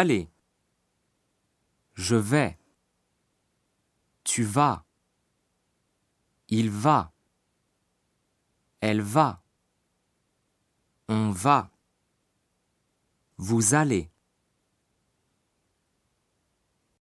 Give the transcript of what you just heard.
Allez. Je vais. Tu vas. Il va. Elle va. On va. Vous allez.